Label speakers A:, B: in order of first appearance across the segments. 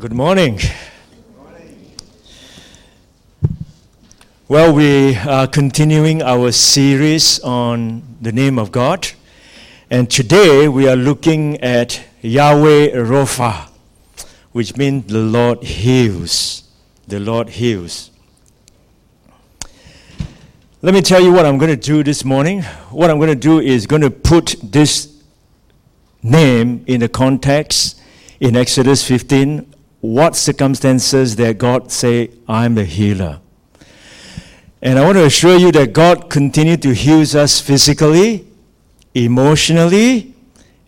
A: Good morning. Well, we are continuing our series on the name of God. And today we are looking at Yahweh Rapha, which means the Lord heals. The Lord heals. Let me tell you what I'm going to do this morning. What I'm going to do is going to put this name in the context in Exodus 15 what circumstances that God say, I'm the healer. And I want to assure you that God continues to heal us physically, emotionally,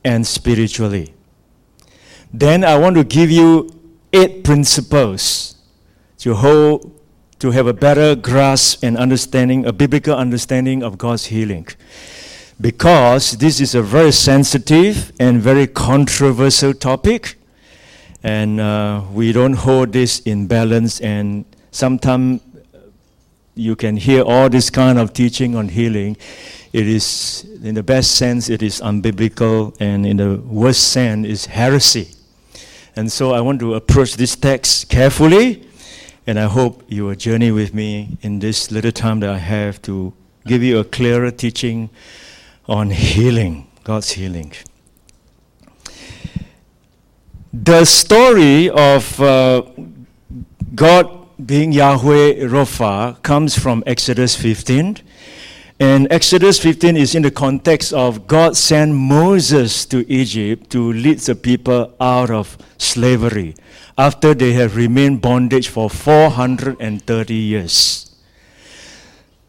A: and spiritually. Then I want to give you eight principles to hold to have a better grasp and understanding, a biblical understanding of God's healing. Because this is a very sensitive and very controversial topic and uh, we don't hold this in balance and sometimes you can hear all this kind of teaching on healing. It is in the best sense it is unbiblical and in the worst sense is heresy. And so i want to approach this text carefully and i hope you will journey with me in this little time that i have to give you a clearer teaching on healing god's healing the story of uh, God being Yahweh Rapha comes from Exodus 15. And Exodus 15 is in the context of God sent Moses to Egypt to lead the people out of slavery after they have remained bondage for 430 years.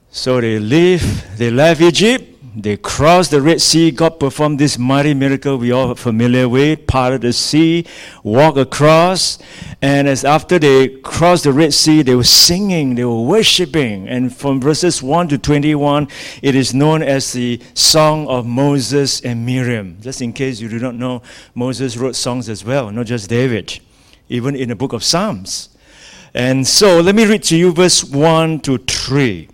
A: So they leave, they left Egypt, they crossed the Red Sea. God performed this mighty miracle we all are familiar with. part of the sea, walk across, and as after they crossed the Red Sea, they were singing, they were worshiping. And from verses 1 to 21, it is known as the Song of Moses and Miriam. Just in case you do not know, Moses wrote songs as well, not just David, even in the book of Psalms. And so let me read to you verse 1 to 3.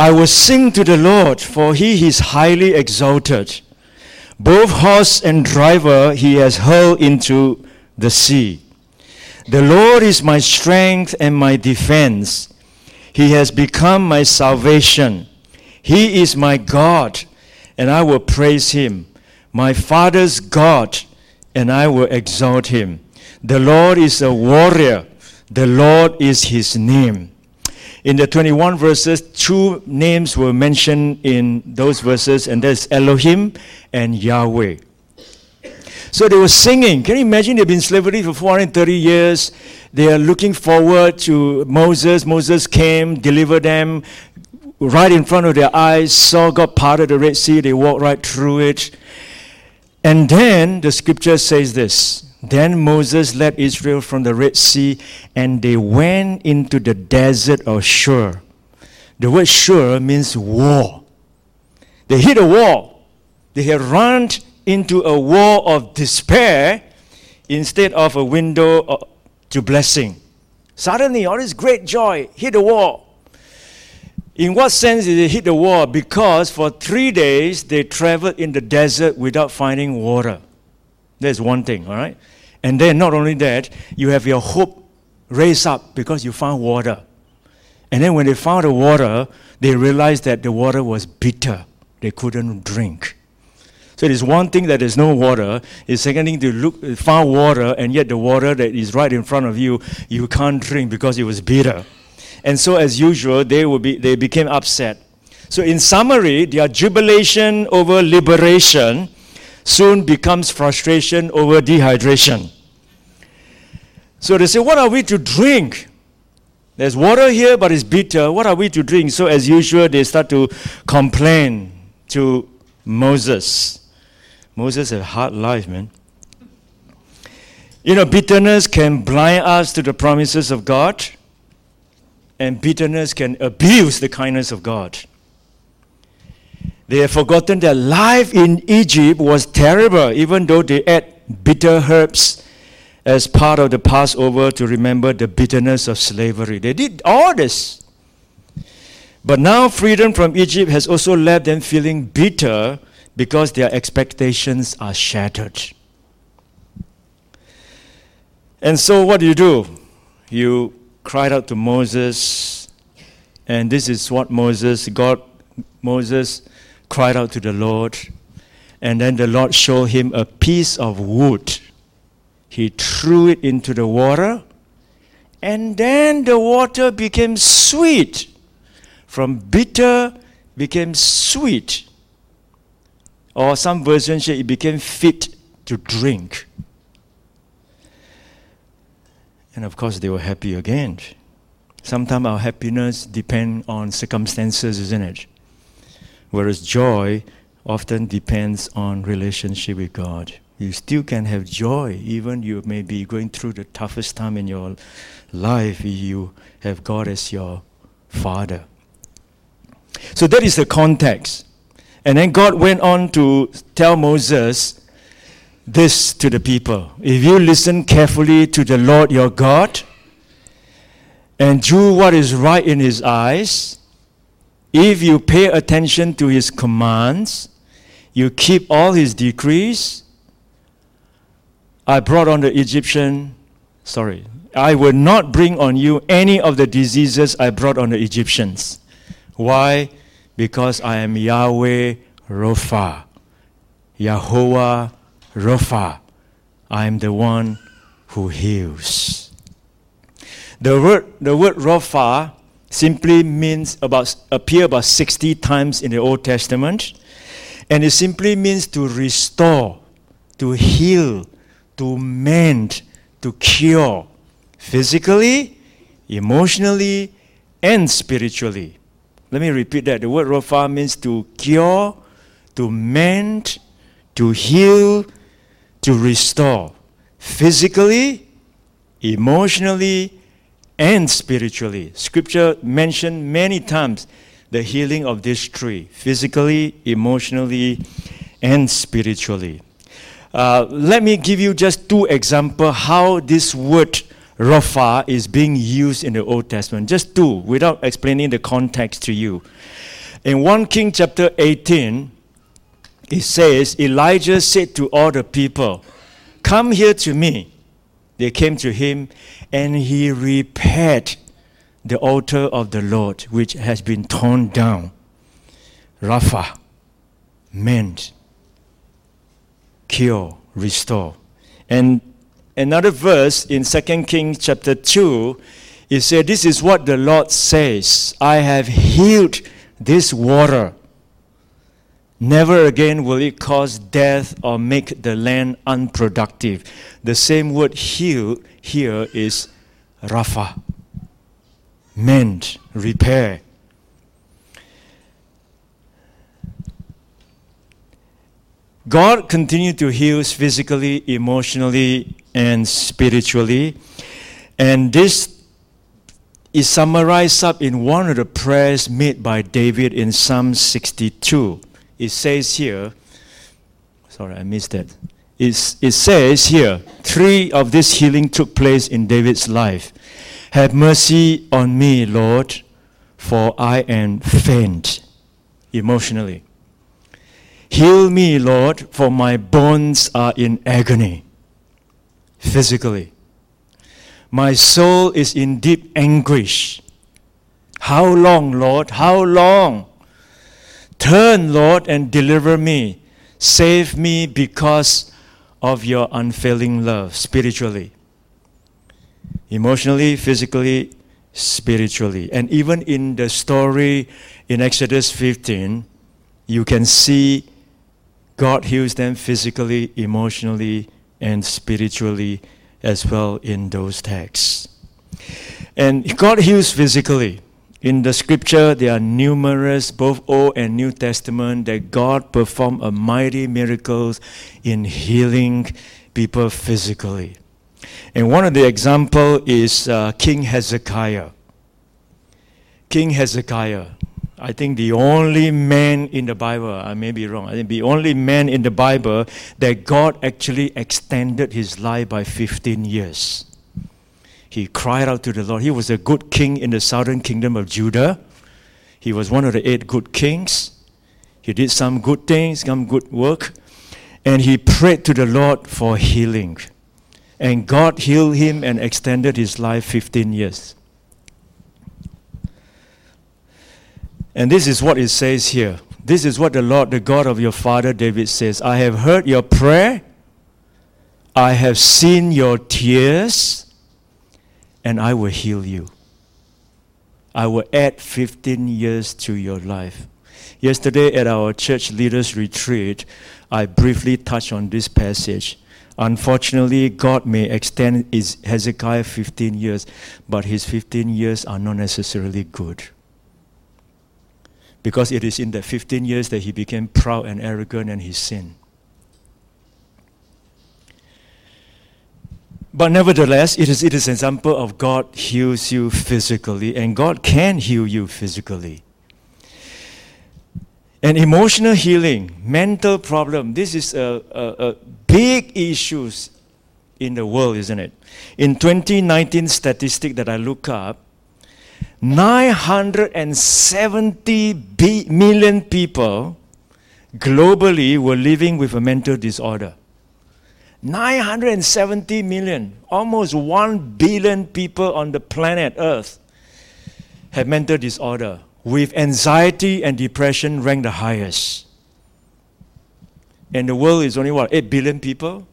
A: I will sing to the Lord, for he is highly exalted. Both horse and driver he has hurled into the sea. The Lord is my strength and my defense. He has become my salvation. He is my God, and I will praise him. My father's God, and I will exalt him. The Lord is a warrior. The Lord is his name. In the 21 verses, two names were mentioned in those verses, and that's Elohim and Yahweh. So they were singing. Can you imagine they've been in slavery for 430 years? They are looking forward to Moses. Moses came, delivered them right in front of their eyes, saw God parted the Red Sea. They walked right through it. And then the scripture says this then Moses led Israel from the Red Sea, and they went into the desert of Shur. The word Shur means war. They hit a wall. They had run into a wall of despair instead of a window uh, to blessing. Suddenly, all this great joy hit the wall. In what sense did they hit the wall? Because for three days they traveled in the desert without finding water. That's one thing, all right? And then not only that, you have your hope raised up because you found water. And then when they found the water, they realized that the water was bitter. They couldn't drink. So it is one thing that there's no water. It's second thing to look find water, and yet the water that is right in front of you, you can't drink because it was bitter. And so as usual, they will be they became upset. So in summary, their jubilation over liberation soon becomes frustration over dehydration. So they say, What are we to drink? There's water here, but it's bitter. What are we to drink? So, as usual, they start to complain to Moses. Moses had a hard life, man. You know, bitterness can blind us to the promises of God, and bitterness can abuse the kindness of God. They have forgotten that life in Egypt was terrible, even though they ate bitter herbs as part of the Passover to remember the bitterness of slavery. They did all this. But now freedom from Egypt has also left them feeling bitter because their expectations are shattered. And so, what do you do? You cried out to Moses, and this is what Moses, God, Moses cried out to the Lord, and then the Lord showed him a piece of wood. He threw it into the water, and then the water became sweet. From bitter became sweet. Or some versions say it became fit to drink. And of course, they were happy again. Sometimes our happiness depends on circumstances, isn't it? Whereas joy often depends on relationship with God. You still can have joy, even you may be going through the toughest time in your life. You have God as your Father. So that is the context. And then God went on to tell Moses this to the people If you listen carefully to the Lord your God and do what is right in his eyes, if you pay attention to his commands, you keep all his decrees, I brought on the Egyptian, sorry, I will not bring on you any of the diseases I brought on the Egyptians. Why? Because I am Yahweh Rapha, Yahweh Rapha. I am the one who heals. The word, the word Rapha simply means about appear about 60 times in the Old Testament, and it simply means to restore, to heal, to mend, to cure, physically, emotionally, and spiritually. Let me repeat that. The word Rapha means to cure, to mend, to heal, to restore physically, emotionally, and spiritually. Scripture mentioned many times the healing of this tree physically, emotionally, and spiritually. Uh, let me give you just two examples how this word Rapha is being used in the Old Testament. Just two, without explaining the context to you. In 1 King chapter 18, it says, Elijah said to all the people, Come here to me. They came to him, and he repaired the altar of the Lord, which has been torn down. Rapha, mend, cure, restore. And another verse in 2 Kings chapter 2, it said, This is what the Lord says I have healed this water Never again will it cause death or make the land unproductive. The same word heal here is Rapha. Mend, repair. God continued to heal physically, emotionally, and spiritually. And this is summarized up in one of the prayers made by David in Psalm 62 it says here, sorry, I missed that. It says here, three of this healing took place in David's life. Have mercy on me, Lord, for I am faint emotionally. Heal me, Lord, for my bones are in agony physically. My soul is in deep anguish. How long, Lord? How long? Turn, Lord, and deliver me. Save me because of your unfailing love, spiritually, emotionally, physically, spiritually. And even in the story in Exodus 15, you can see God heals them physically, emotionally, and spiritually as well in those texts. And God heals physically. In the scripture, there are numerous, both Old and New Testament, that God performed a mighty miracles in healing people physically. And one of the example is uh, King Hezekiah. King Hezekiah, I think the only man in the Bible, I may be wrong, I think the only man in the Bible that God actually extended his life by 15 years he cried out to the Lord. He was a good king in the southern kingdom of Judah. He was one of the eight good kings. He did some good things, some good work, and he prayed to the Lord for healing. And God healed him and extended his life 15 years. And this is what it says here. This is what the Lord, the God of your father David says I have heard your prayer, I have seen your tears, and I will heal you. I will add 15 years to your life. Yesterday at our church leaders retreat, I briefly touched on this passage. Unfortunately, God may extend Hezekiah 15 years, but his 15 years are not necessarily good because it is in the 15 years that he became proud and arrogant and he sinned. But nevertheless, it is, it is an example of God heals you physically, and God can heal you physically. And emotional healing, mental problem, this is a, a, a big issues in the world, isn't it? In 2019 statistic that I look up, 970 b- million people globally were living with a mental disorder. 970 million, almost 1 billion people on the planet Earth have mental disorder, with anxiety and depression ranked the highest. And the world is only what, 8 billion people?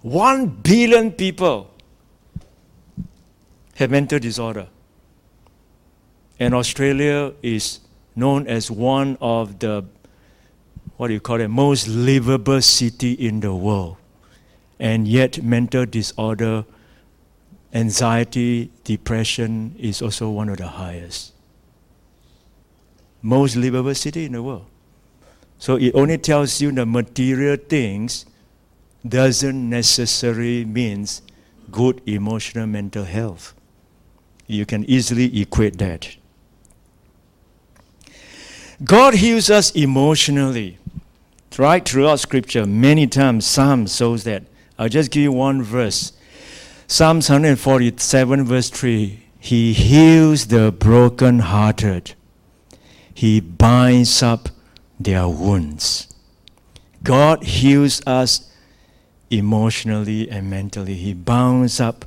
A: 1 billion people have mental disorder. And Australia is known as one of the, what do you call it, most livable city in the world. And yet mental disorder, anxiety, depression is also one of the highest. Most livable city in the world. So it only tells you the material things doesn't necessarily means good emotional mental health. You can easily equate that. God heals us emotionally. Right throughout Scripture, many times, Psalms shows that. I'll just give you one verse. Psalms 147, verse 3. He heals the brokenhearted. He binds up their wounds. God heals us emotionally and mentally. He binds up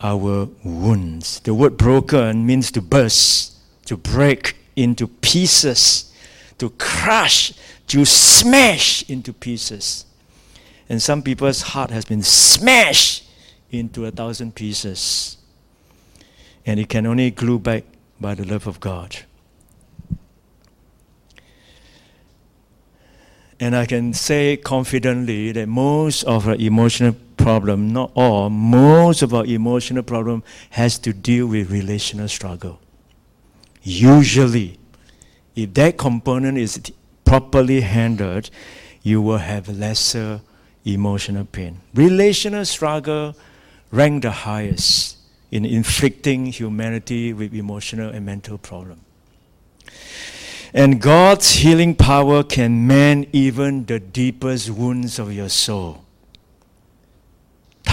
A: our wounds. The word broken means to burst, to break into pieces, to crush, to smash into pieces. And some people's heart has been smashed into a thousand pieces. And it can only glue back by the love of God. And I can say confidently that most of our emotional problem, not all, most of our emotional problem has to deal with relational struggle. Usually, if that component is properly handled, you will have lesser emotional pain. Relational struggle rank the highest in inflicting humanity with emotional and mental problem. And God's healing power can mend even the deepest wounds of your soul.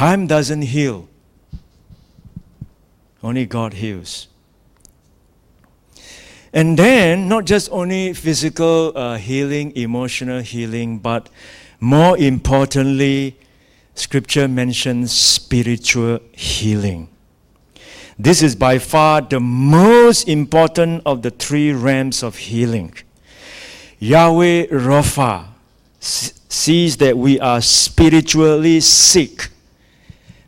A: Time doesn't heal, only God heals. And then, not just only physical uh, healing, emotional healing, but more importantly, Scripture mentions spiritual healing. This is by far the most important of the three realms of healing. Yahweh Rapha sees that we are spiritually sick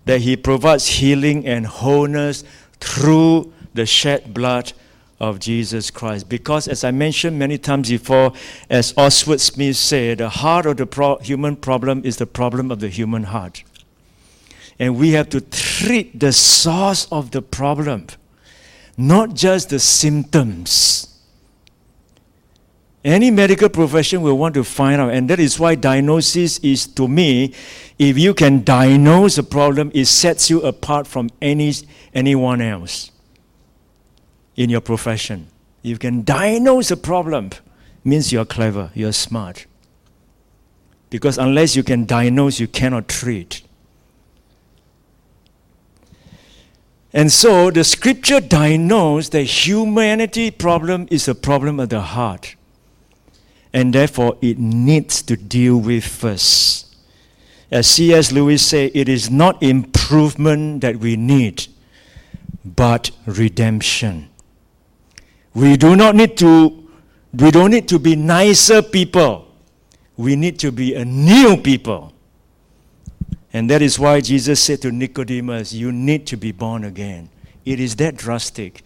A: that He provides healing and wholeness through the shed blood of Jesus Christ. Because, as I mentioned many times before, as Oswald Smith said, the heart of the pro- human problem is the problem of the human heart. And we have to treat the source of the problem, not just the symptoms. Any medical profession will want to find out, and that is why diagnosis is, to me, if you can diagnose a problem, it sets you apart from any, anyone else in your profession. You can diagnose a problem, means you're clever, you're smart. Because unless you can diagnose, you cannot treat. And so the scripture diagnoses that humanity problem is a problem of the heart. And therefore it needs to deal with first As C.S. Lewis said, it is not improvement that we need, but redemption. We do not need to, we don't need to be nicer people. We need to be a new people. And that is why Jesus said to Nicodemus, You need to be born again. It is that drastic.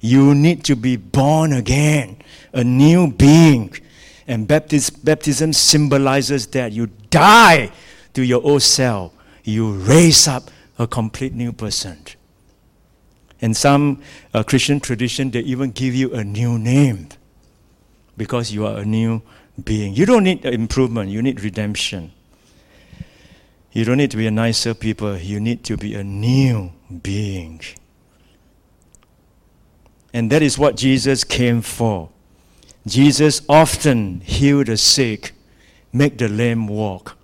A: You need to be born again, a new being. And baptism symbolizes that you die to your old self, you raise up a complete new person. In some uh, Christian tradition, they even give you a new name because you are a new being. You don't need improvement, you need redemption. You don't need to be a nicer people, you need to be a new being. And that is what Jesus came for. Jesus often healed the sick, make the lame walk.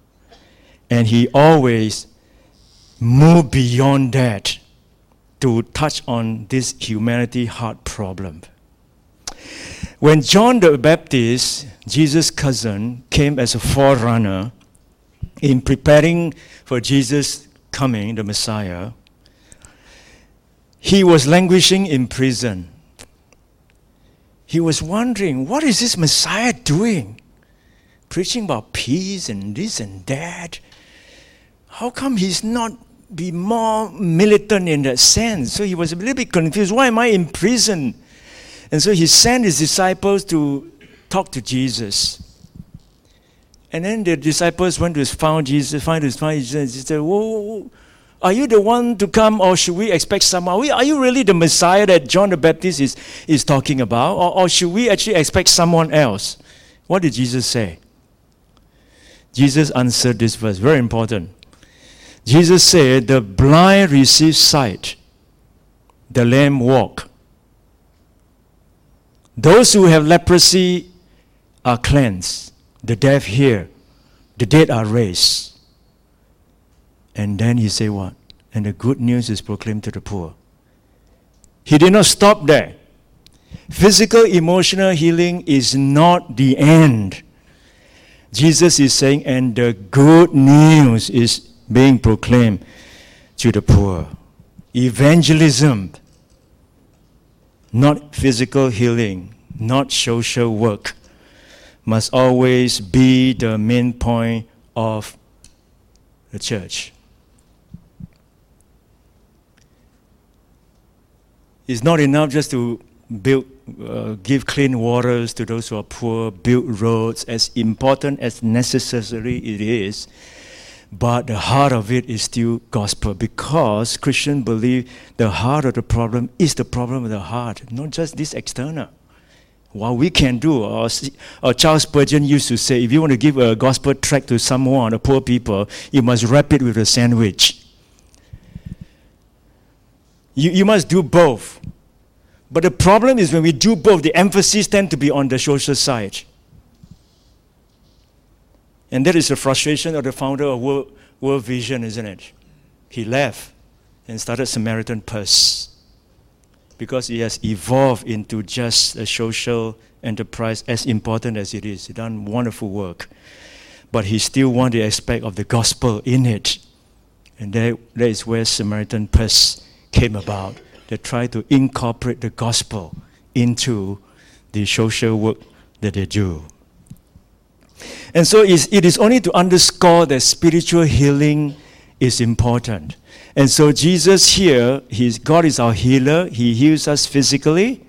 A: And he always moved beyond that to touch on this humanity heart problem. When John the Baptist, Jesus' cousin, came as a forerunner in preparing for Jesus' coming, the Messiah, he was languishing in prison he was wondering, what is this Messiah doing? Preaching about peace and this and that. How come he's not be more militant in that sense? So he was a little bit confused. Why am I in prison? And so he sent his disciples to talk to Jesus. And then the disciples went to find Jesus, find his find Jesus. He said, whoa, whoa, are you the one to come, or should we expect someone? Are you really the Messiah that John the Baptist is, is talking about? Or, or should we actually expect someone else? What did Jesus say? Jesus answered this verse, very important. Jesus said, The blind receive sight, the lame walk. Those who have leprosy are cleansed, the deaf hear, the dead are raised. And then he said what? And the good news is proclaimed to the poor. He did not stop there. Physical, emotional healing is not the end. Jesus is saying, and the good news is being proclaimed to the poor. Evangelism, not physical healing, not social work, must always be the main point of the church. It's not enough just to build, uh, give clean waters to those who are poor, build roads, as important as necessary it is. But the heart of it is still gospel because Christians believe the heart of the problem is the problem of the heart, not just this external. What we can do, or, or Charles Spurgeon used to say, if you want to give a gospel tract to someone, a poor people, you must wrap it with a sandwich. You, you must do both. But the problem is when we do both, the emphasis tends to be on the social side. And that is the frustration of the founder of World, World Vision, isn't it? He left and started Samaritan Purse because it has evolved into just a social enterprise as important as it is. He done wonderful work. But he still want the aspect of the gospel in it. And that, that is where Samaritan Purse came about that try to incorporate the gospel into the social work that they do. And so it is only to underscore that spiritual healing is important. And so Jesus here, he's, God is our healer. He heals us physically,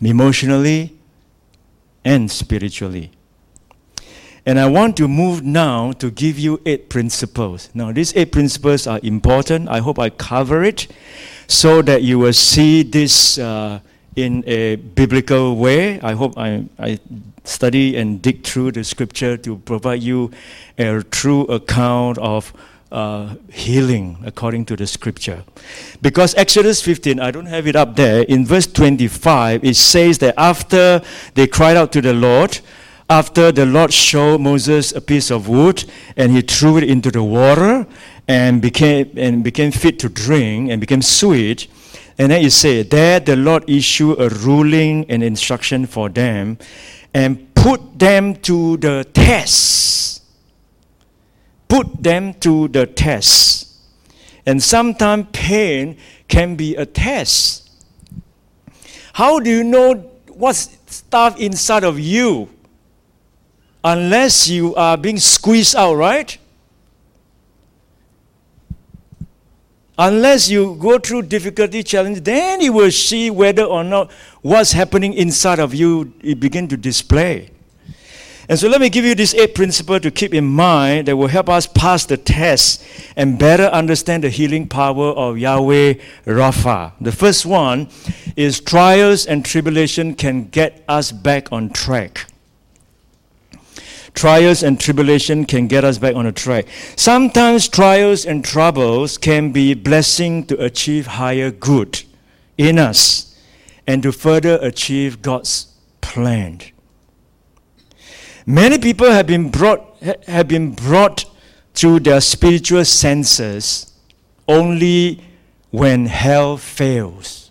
A: emotionally, and spiritually. And I want to move now to give you eight principles. Now, these eight principles are important. I hope I cover it so that you will see this uh, in a biblical way. I hope I, I study and dig through the scripture to provide you a true account of uh, healing according to the scripture. Because Exodus 15, I don't have it up there, in verse 25, it says that after they cried out to the Lord, after the Lord showed Moses a piece of wood and he threw it into the water and became, and became fit to drink and became sweet. And then he said, There the Lord issued a ruling and instruction for them and put them to the test. Put them to the test. And sometimes pain can be a test. How do you know what's stuff inside of you? Unless you are being squeezed out, right? Unless you go through difficulty, challenge, then you will see whether or not what's happening inside of you it begin to display. And so let me give you this eight principle to keep in mind that will help us pass the test and better understand the healing power of Yahweh Rapha. The first one is trials and tribulation can get us back on track. Trials and tribulation can get us back on a track. Sometimes trials and troubles can be blessing to achieve higher good in us and to further achieve God's plan. Many people have been brought, have been brought to their spiritual senses only when hell fails.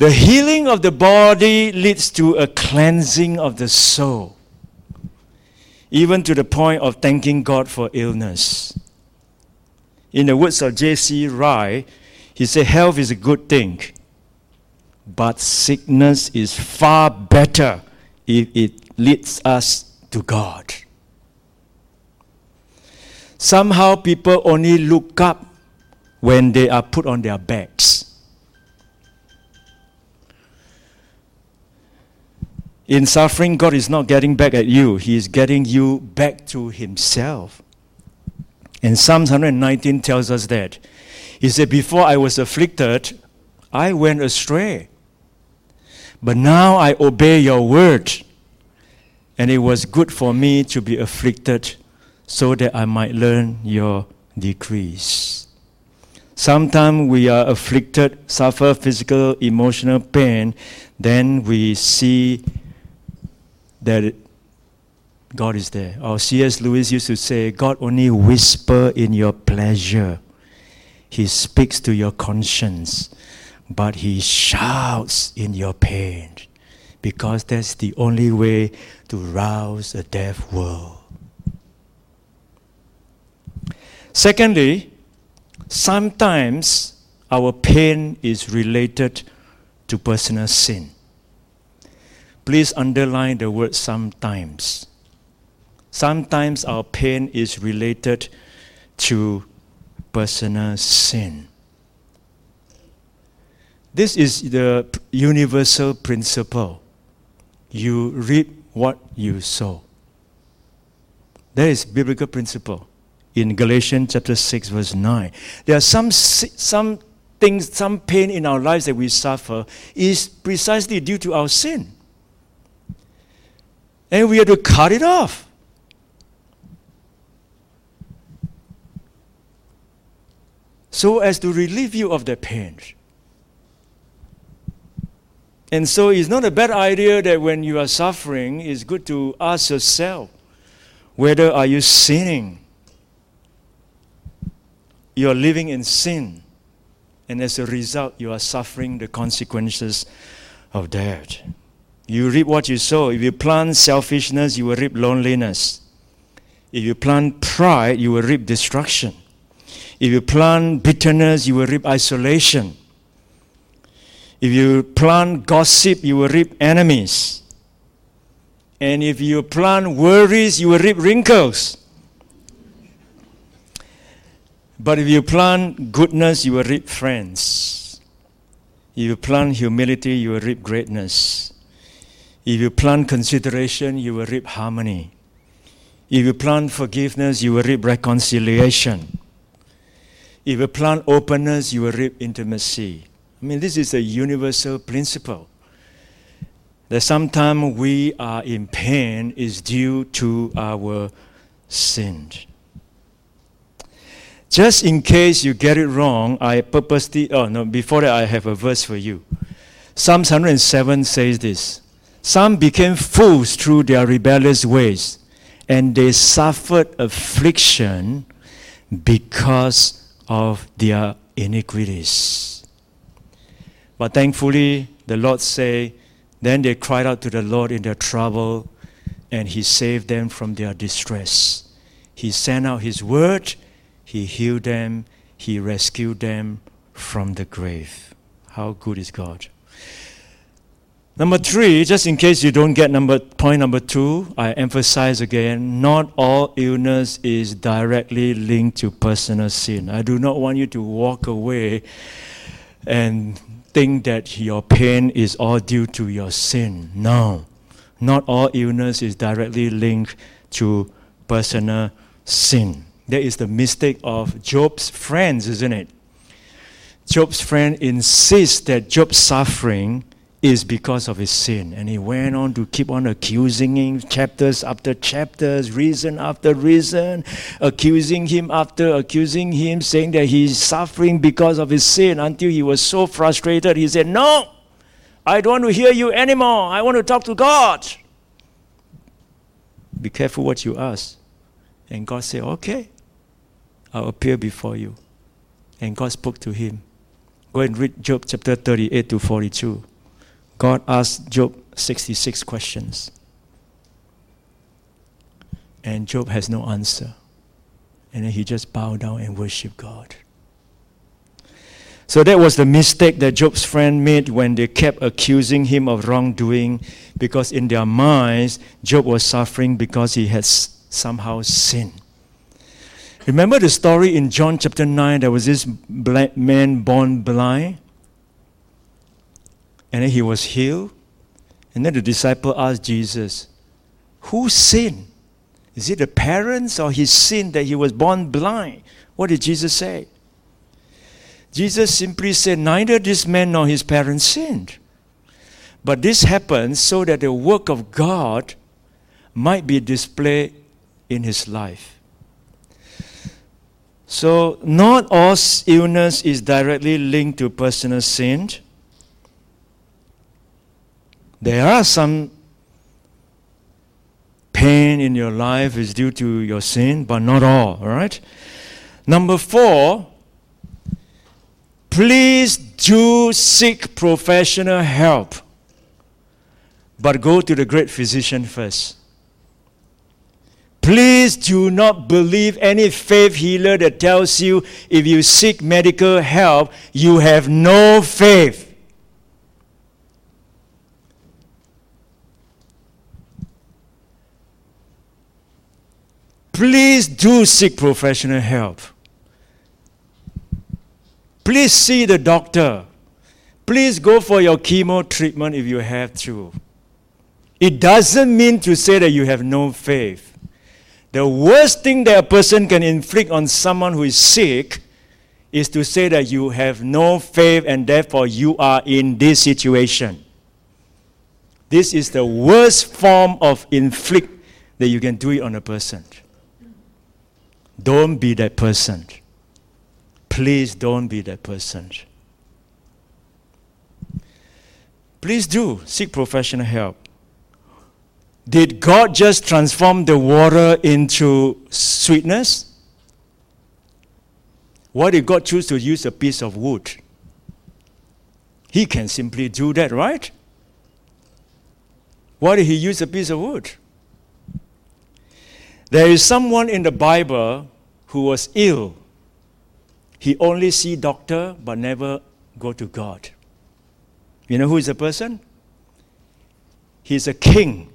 A: The healing of the body leads to a cleansing of the soul, even to the point of thanking God for illness. In the words of J.C. Ryle, he said, Health is a good thing, but sickness is far better if it leads us to God. Somehow people only look up when they are put on their backs. In suffering, God is not getting back at you, He is getting you back to Himself. And Psalms 119 tells us that. He said, Before I was afflicted, I went astray. But now I obey your word. And it was good for me to be afflicted so that I might learn your decrees. Sometimes we are afflicted, suffer physical, emotional pain, then we see that God is there. Our C.S. Lewis used to say, God only whisper in your pleasure. He speaks to your conscience but he shouts in your pain because that's the only way to rouse a deaf world. Secondly, sometimes our pain is related to personal sin. Please underline the word sometimes. Sometimes our pain is related to personal sin. This is the universal principle. You reap what you sow. That is biblical principle in Galatians chapter 6 verse 9. There are some some things, some pain in our lives that we suffer is precisely due to our sin. And we have to cut it off. So as to relieve you of the pain. And so it's not a bad idea that when you are suffering, it's good to ask yourself whether are you sinning? You are living in sin. And as a result, you are suffering the consequences of that. You reap what you sow. If you plant selfishness, you will reap loneliness. If you plant pride, you will reap destruction. If you plant bitterness, you will reap isolation. If you plant gossip, you will reap enemies. And if you plant worries, you will reap wrinkles. But if you plant goodness, you will reap friends. If you plant humility, you will reap greatness. If you plant consideration, you will reap harmony. If you plant forgiveness, you will reap reconciliation. If you plant openness, you will reap intimacy. I mean, this is a universal principle. That sometimes we are in pain is due to our sin. Just in case you get it wrong, I purposely, oh no, before that I have a verse for you. Psalms 107 says this Some became fools through their rebellious ways, and they suffered affliction because of their iniquities. But thankfully, the Lord said, then they cried out to the Lord in their trouble, and he saved them from their distress. He sent out his word, he healed them, he rescued them from the grave. How good is God? Number three, just in case you don't get number point number two, I emphasize again, not all illness is directly linked to personal sin. I do not want you to walk away and think that your pain is all due to your sin. No. Not all illness is directly linked to personal sin. That is the mistake of Job's friends, isn't it? Job's friend insists that Job's suffering is because of his sin. And he went on to keep on accusing him, chapters after chapters, reason after reason, accusing him after accusing him, saying that he's suffering because of his sin until he was so frustrated. He said, No, I don't want to hear you anymore. I want to talk to God. Be careful what you ask. And God said, Okay, I'll appear before you. And God spoke to him. Go and read Job chapter 38 to 42. God asked Job 66 questions. And Job has no answer. And then he just bowed down and worshiped God. So that was the mistake that Job's friend made when they kept accusing him of wrongdoing, because in their minds, Job was suffering because he had somehow sinned. Remember the story in John chapter 9? There was this man born blind and then he was healed. And then the disciple asked Jesus, Who sinned? Is it the parents or his sin that he was born blind? What did Jesus say? Jesus simply said, Neither this man nor his parents sinned. But this happened so that the work of God might be displayed in his life. So, not all illness is directly linked to personal sin. There are some pain in your life is due to your sin, but not all, all right? Number four, please do seek professional help, but go to the great physician first. Please do not believe any faith healer that tells you if you seek medical help, you have no faith. Please do seek professional help. Please see the doctor. Please go for your chemo treatment if you have to. It doesn't mean to say that you have no faith. The worst thing that a person can inflict on someone who is sick is to say that you have no faith and therefore you are in this situation. This is the worst form of inflict that you can do it on a person. Don't be that person. Please don't be that person. Please do seek professional help. Did God just transform the water into sweetness? Why did God choose to use a piece of wood? He can simply do that, right? Why did he use a piece of wood? There is someone in the Bible who was ill. He only see doctor but never go to God. You know who is the person? He's a king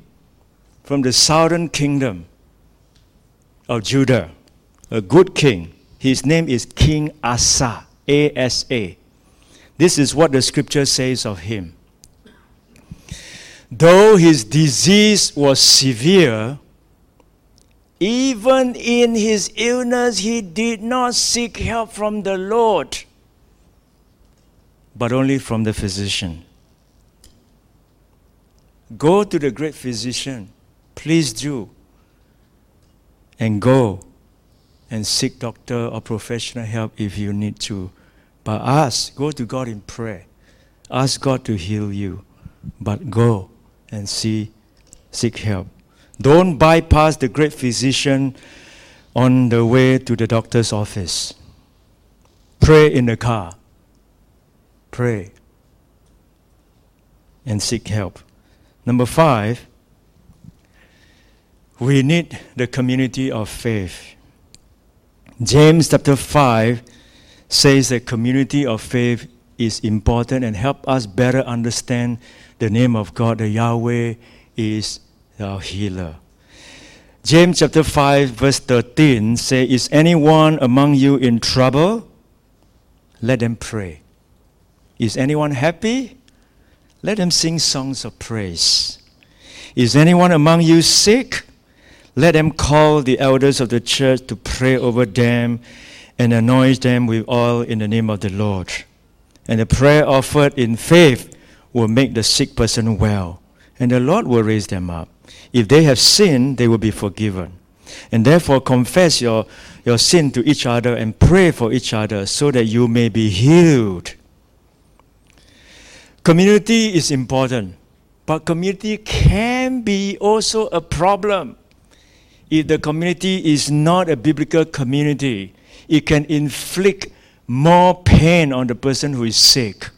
A: from the southern kingdom of Judah, a good king. His name is King Asa, A S A. This is what the scripture says of him. Though his disease was severe, even in his illness, he did not seek help from the Lord, but only from the physician. Go to the great physician. Please do. And go and seek doctor or professional help if you need to. But ask, go to God in prayer. Ask God to heal you. But go and see, seek help. Don't bypass the great physician on the way to the doctor's office. Pray in the car. Pray and seek help. Number five, we need the community of faith. James chapter 5 says that community of faith is important and help us better understand the name of God, the Yahweh is our healer. James chapter 5 verse 13 say is anyone among you in trouble let them pray. Is anyone happy? Let them sing songs of praise. Is anyone among you sick? Let them call the elders of the church to pray over them and anoint them with oil in the name of the Lord. And the prayer offered in faith will make the sick person well, and the Lord will raise them up. If they have sinned, they will be forgiven. And therefore, confess your, your sin to each other and pray for each other so that you may be healed. Community is important, but community can be also a problem. If the community is not a biblical community, it can inflict more pain on the person who is sick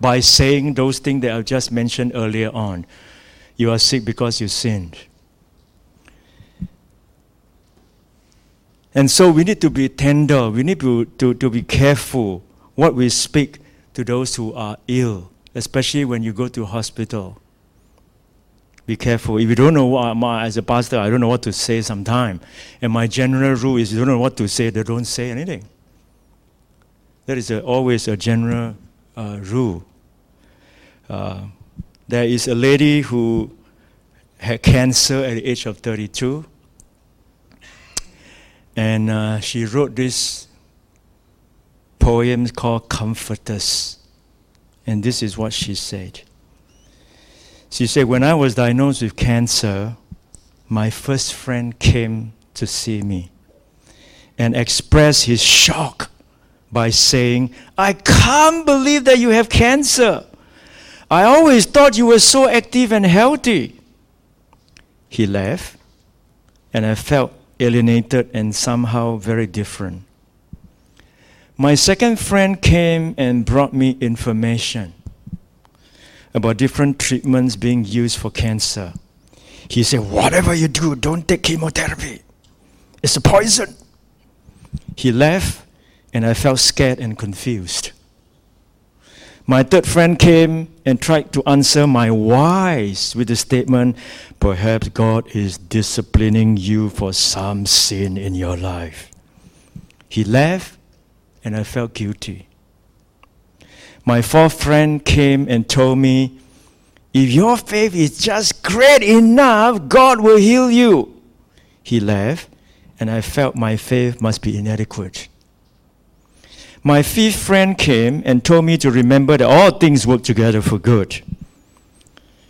A: by saying those things that I've just mentioned earlier on. You are sick because you sinned. And so we need to be tender, we need to, to, to be careful what we speak to those who are ill, especially when you go to hospital. Be careful. If you don't know what, as a pastor, I don't know what to say sometimes. And my general rule is you don't know what to say, then don't say anything. That is a, always a general uh, rule. Uh, there is a lady who had cancer at the age of 32 and uh, she wrote this poem called Comforters. And this is what she said. She said, When I was diagnosed with cancer, my first friend came to see me and expressed his shock by saying, I can't believe that you have cancer. I always thought you were so active and healthy. He left, and I felt alienated and somehow very different. My second friend came and brought me information about different treatments being used for cancer. He said, Whatever you do, don't take chemotherapy. It's a poison. He left, and I felt scared and confused. My third friend came and tried to answer my whys with the statement, Perhaps God is disciplining you for some sin in your life. He left, and I felt guilty. My fourth friend came and told me, If your faith is just great enough, God will heal you. He left, and I felt my faith must be inadequate my fifth friend came and told me to remember that all things work together for good.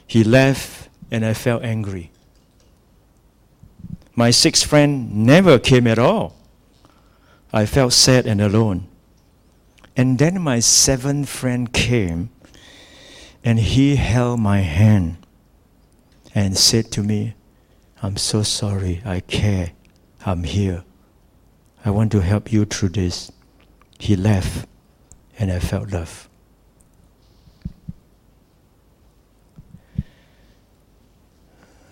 A: He left and I felt angry. My sixth friend never came at all. I felt sad and alone. And then my seventh friend came and he held my hand and said to me, I'm so sorry, I care, I'm here. I want to help you through this he left and I felt love.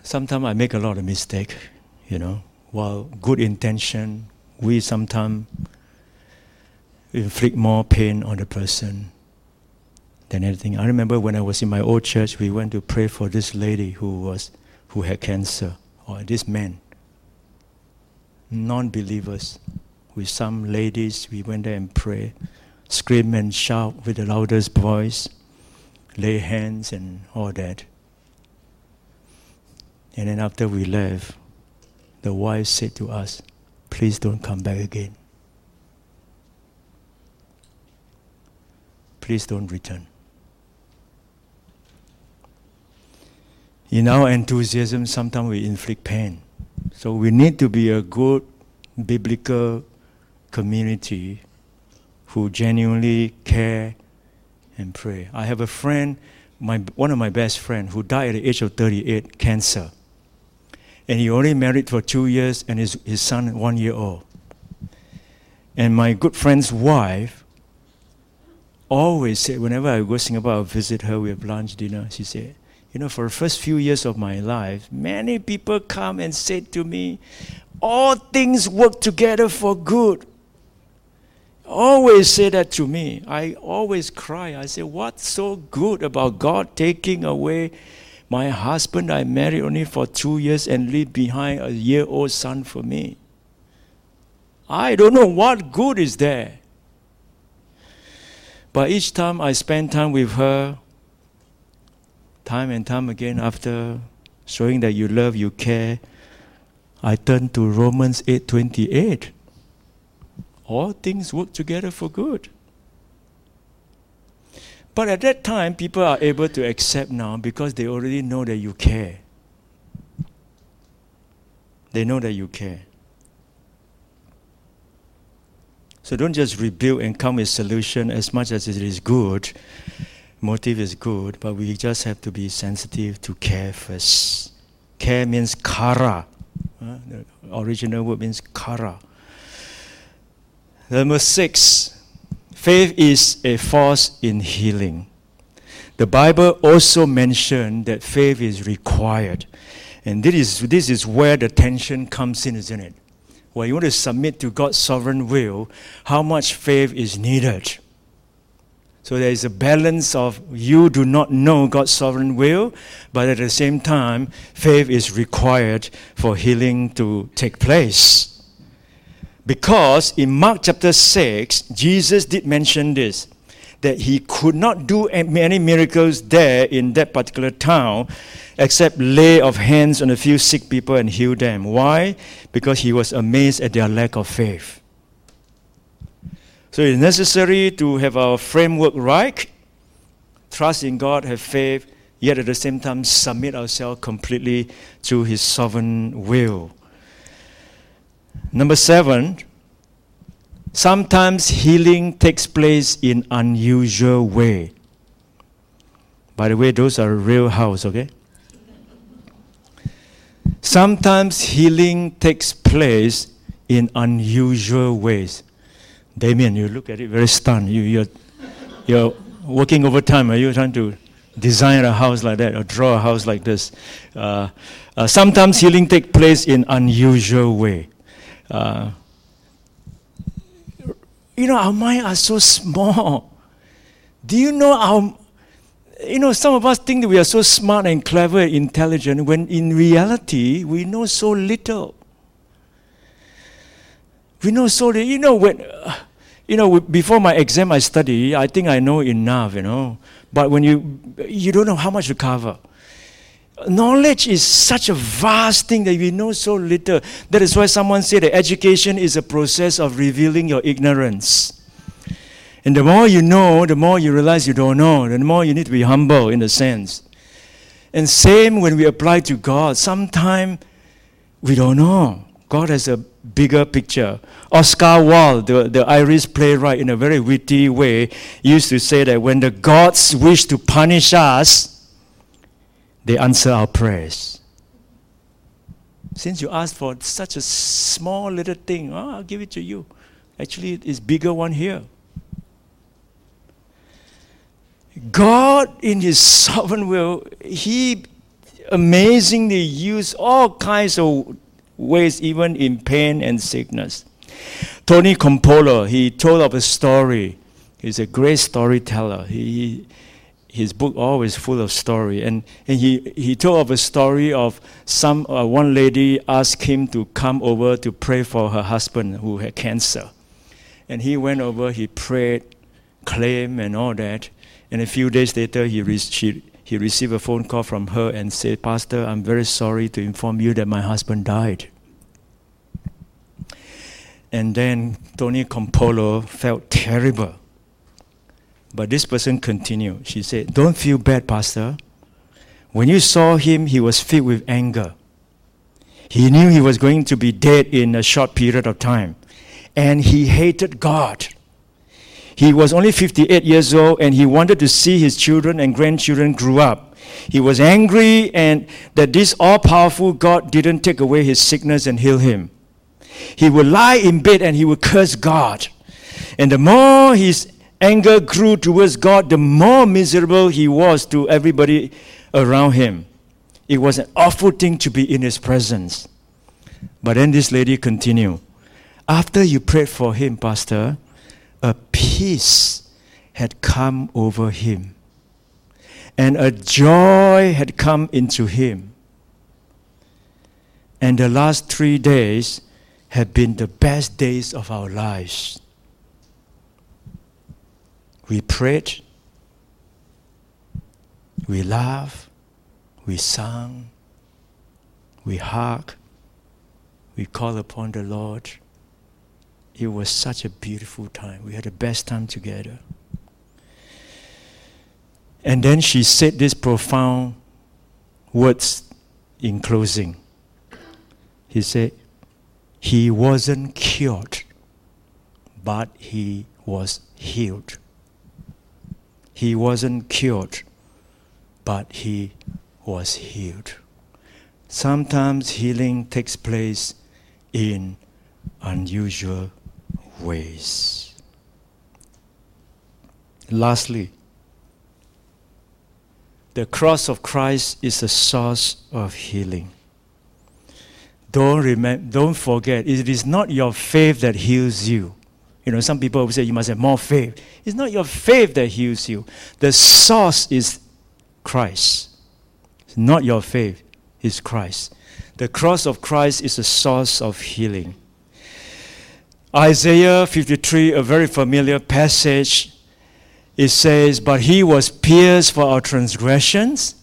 A: Sometimes I make a lot of mistake, you know. While good intention, we sometimes inflict more pain on the person than anything. I remember when I was in my old church, we went to pray for this lady who was who had cancer, or this man, non-believers with some ladies. We went there and pray, scream and shout with the loudest voice, lay hands and all that. And then after we left, the wife said to us, Please don't come back again. Please don't return. In our enthusiasm, sometimes we inflict pain. So we need to be a good biblical community who genuinely care and pray. I have a friend, my, one of my best friends, who died at the age of 38, cancer. And he only married for two years and his, his son one year old. And my good friend's wife always said, whenever I go to Singapore, I visit her, we have lunch, dinner, she said, you know, for the first few years of my life, many people come and say to me, all things work together for good. Always say that to me. I always cry. I say, What's so good about God taking away my husband I married only for two years and leave behind a year old son for me? I don't know what good is there. But each time I spend time with her, time and time again, after showing that you love, you care, I turn to Romans 8:28. All things work together for good. But at that time, people are able to accept now because they already know that you care. They know that you care. So don't just rebuild and come with solution as much as it is good. Motive is good, but we just have to be sensitive to care first. Care means kara. Uh, the original word means kara. Number six, faith is a force in healing. The Bible also mentioned that faith is required. And this is, this is where the tension comes in, isn't it? when you want to submit to God's sovereign will, how much faith is needed. So there is a balance of you do not know God's sovereign will, but at the same time, faith is required for healing to take place. Because in Mark chapter 6, Jesus did mention this that he could not do many miracles there in that particular town except lay of hands on a few sick people and heal them. Why? Because he was amazed at their lack of faith. So it's necessary to have our framework right, trust in God, have faith, yet at the same time submit ourselves completely to his sovereign will. Number seven, sometimes healing takes place in unusual way. By the way, those are real house, okay? Sometimes healing takes place in unusual ways. Damien, you look at it very stunned. You, you're, you're working overtime. Are you trying to design a house like that or draw a house like this? Uh, uh, sometimes healing takes place in unusual way. You know, our minds are so small. Do you know our you know, some of us think that we are so smart and clever and intelligent when in reality we know so little. We know so little. You know, when, uh, you know, before my exam I study, I think I know enough, you know. But when you, you don't know how much to cover. Knowledge is such a vast thing that we know so little. That is why someone said that education is a process of revealing your ignorance. And the more you know, the more you realize you don't know, the more you need to be humble in a sense. And same when we apply to God, sometimes we don't know. God has a bigger picture. Oscar Wilde, the, the Irish playwright, in a very witty way, used to say that when the gods wish to punish us, they answer our prayers. Since you asked for such a small little thing, oh, I'll give it to you. Actually, it's bigger one here. God, in His sovereign will, He amazingly used all kinds of ways, even in pain and sickness. Tony Campolo, he told of a story. He's a great storyteller. He, his book always full of story. And, and he, he told of a story of some uh, one lady asked him to come over to pray for her husband who had cancer. And he went over, he prayed, claimed, and all that. And a few days later, he, re- she, he received a phone call from her and said, Pastor, I'm very sorry to inform you that my husband died. And then Tony Campolo felt terrible. But this person continued. She said, Don't feel bad, Pastor. When you saw him, he was filled with anger. He knew he was going to be dead in a short period of time. And he hated God. He was only 58 years old and he wanted to see his children and grandchildren grow up. He was angry and that this all powerful God didn't take away his sickness and heal him. He would lie in bed and he would curse God. And the more his anger grew towards God, the more miserable he was to everybody around him. It was an awful thing to be in his presence. But then this lady continued, After you prayed for him, Pastor, a peace had come over him, and a joy had come into him. And the last three days have been the best days of our lives. We prayed, we laughed, we sang, we hugged, we called upon the Lord. It was such a beautiful time. We had the best time together. And then she said these profound words in closing. He said, He wasn't cured, but he was healed. He wasn't cured, but he was healed. Sometimes healing takes place in unusual ways. Lastly, the cross of Christ is the source of healing. Don't, remember, don't forget, it is not your faith that heals you. You know, some people will say you must have more faith. It's not your faith that heals you. The source is Christ. It's not your faith, it's Christ. The cross of Christ is the source of healing. Isaiah 53, a very familiar passage, it says, But he was pierced for our transgressions,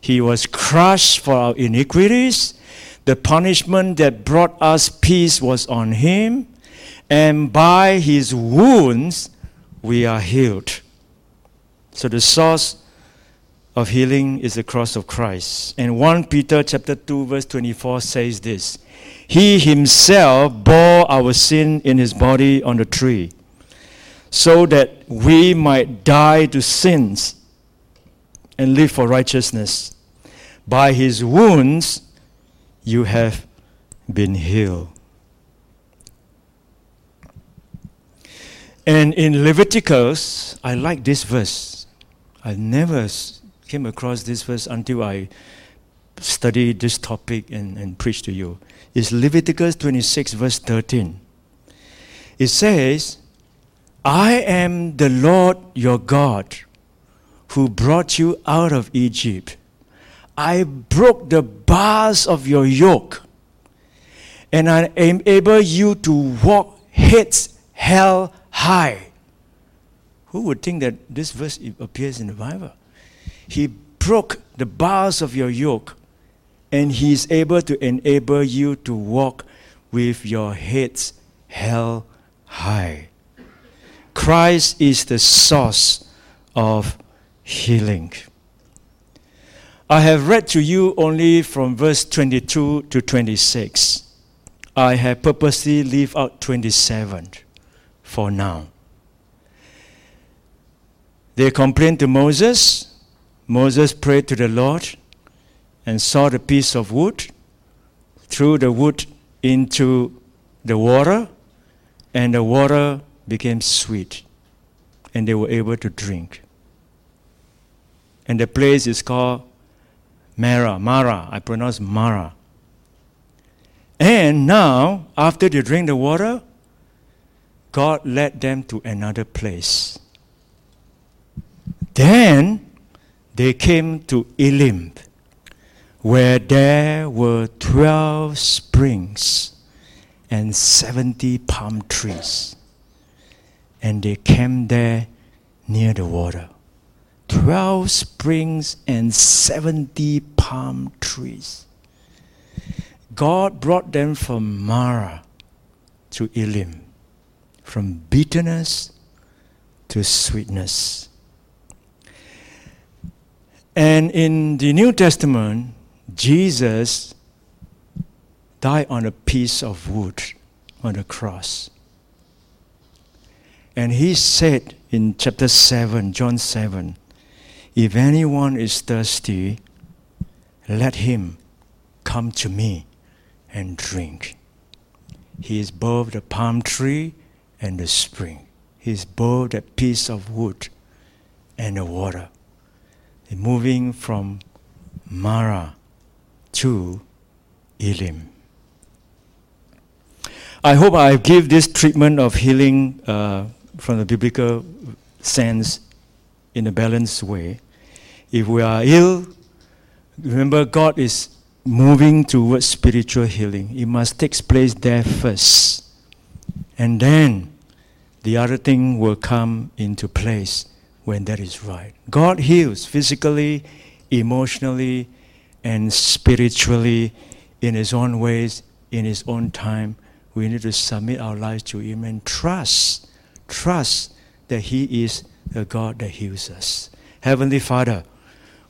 A: he was crushed for our iniquities. The punishment that brought us peace was on him, and by his wounds we are healed. So the source of healing is the cross of Christ. And 1 Peter chapter 2 verse 24 says this. He himself bore our sin in his body on the tree so that we might die to sins and live for righteousness. By his wounds you have been healed. And in Leviticus, I like this verse. I never came across this verse until I studied this topic and, and preached to you. It's Leviticus 26, verse 13. It says, I am the Lord your God who brought you out of Egypt. I broke the bars of your yoke, and I enable you to walk heads held high. Who would think that this verse appears in the Bible? He broke the bars of your yoke, and He is able to enable you to walk with your heads held high. Christ is the source of healing. I have read to you only from verse 22 to 26. I have purposely left out 27 for now. They complained to Moses. Moses prayed to the Lord and saw the piece of wood, threw the wood into the water, and the water became sweet, and they were able to drink. And the place is called Mara. Mara. I pronounce Mara. And now, after they drink the water, God led them to another place. Then they came to Elim, where there were 12 springs and 70 palm trees and they came there near the water. Twelve springs and seventy palm trees. God brought them from Mara to Elim, from bitterness to sweetness. And in the New Testament, Jesus died on a piece of wood on the cross. And he said in chapter 7, John 7, if anyone is thirsty, let him come to me and drink. He is both the palm tree and the spring. He is both that piece of wood and the water. moving from Mara to Elim. I hope I give this treatment of healing uh, from the biblical sense in a balanced way. If we are ill, remember God is moving towards spiritual healing. It must take place there first. And then the other thing will come into place when that is right. God heals physically, emotionally, and spiritually in His own ways, in His own time. We need to submit our lives to Him and trust, trust that He is the God that heals us. Heavenly Father,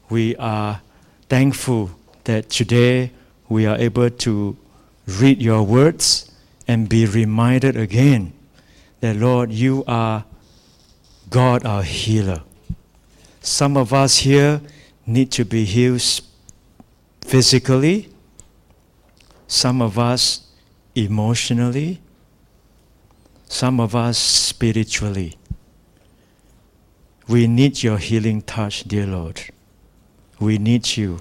A: we are thankful that today we are able to read your words and be reminded again that, Lord, you are God, our healer. Some of us here need to be healed physically, some of us emotionally, some of us spiritually. We need your healing touch, dear Lord. We need you.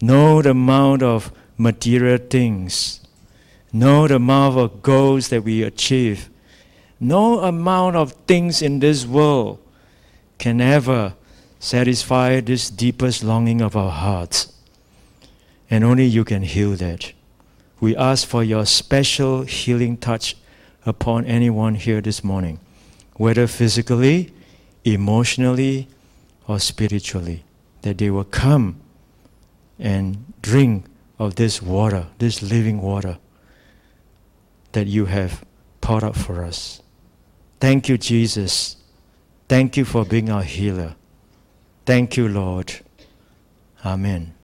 A: No amount of material things, no amount of goals that we achieve, no amount of things in this world can ever satisfy this deepest longing of our hearts. And only you can heal that. We ask for your special healing touch upon anyone here this morning, whether physically, emotionally, or spiritually, that they will come and drink of this water, this living water that you have poured out for us. Thank you, Jesus. Thank you for being our healer. Thank you, Lord. Amen.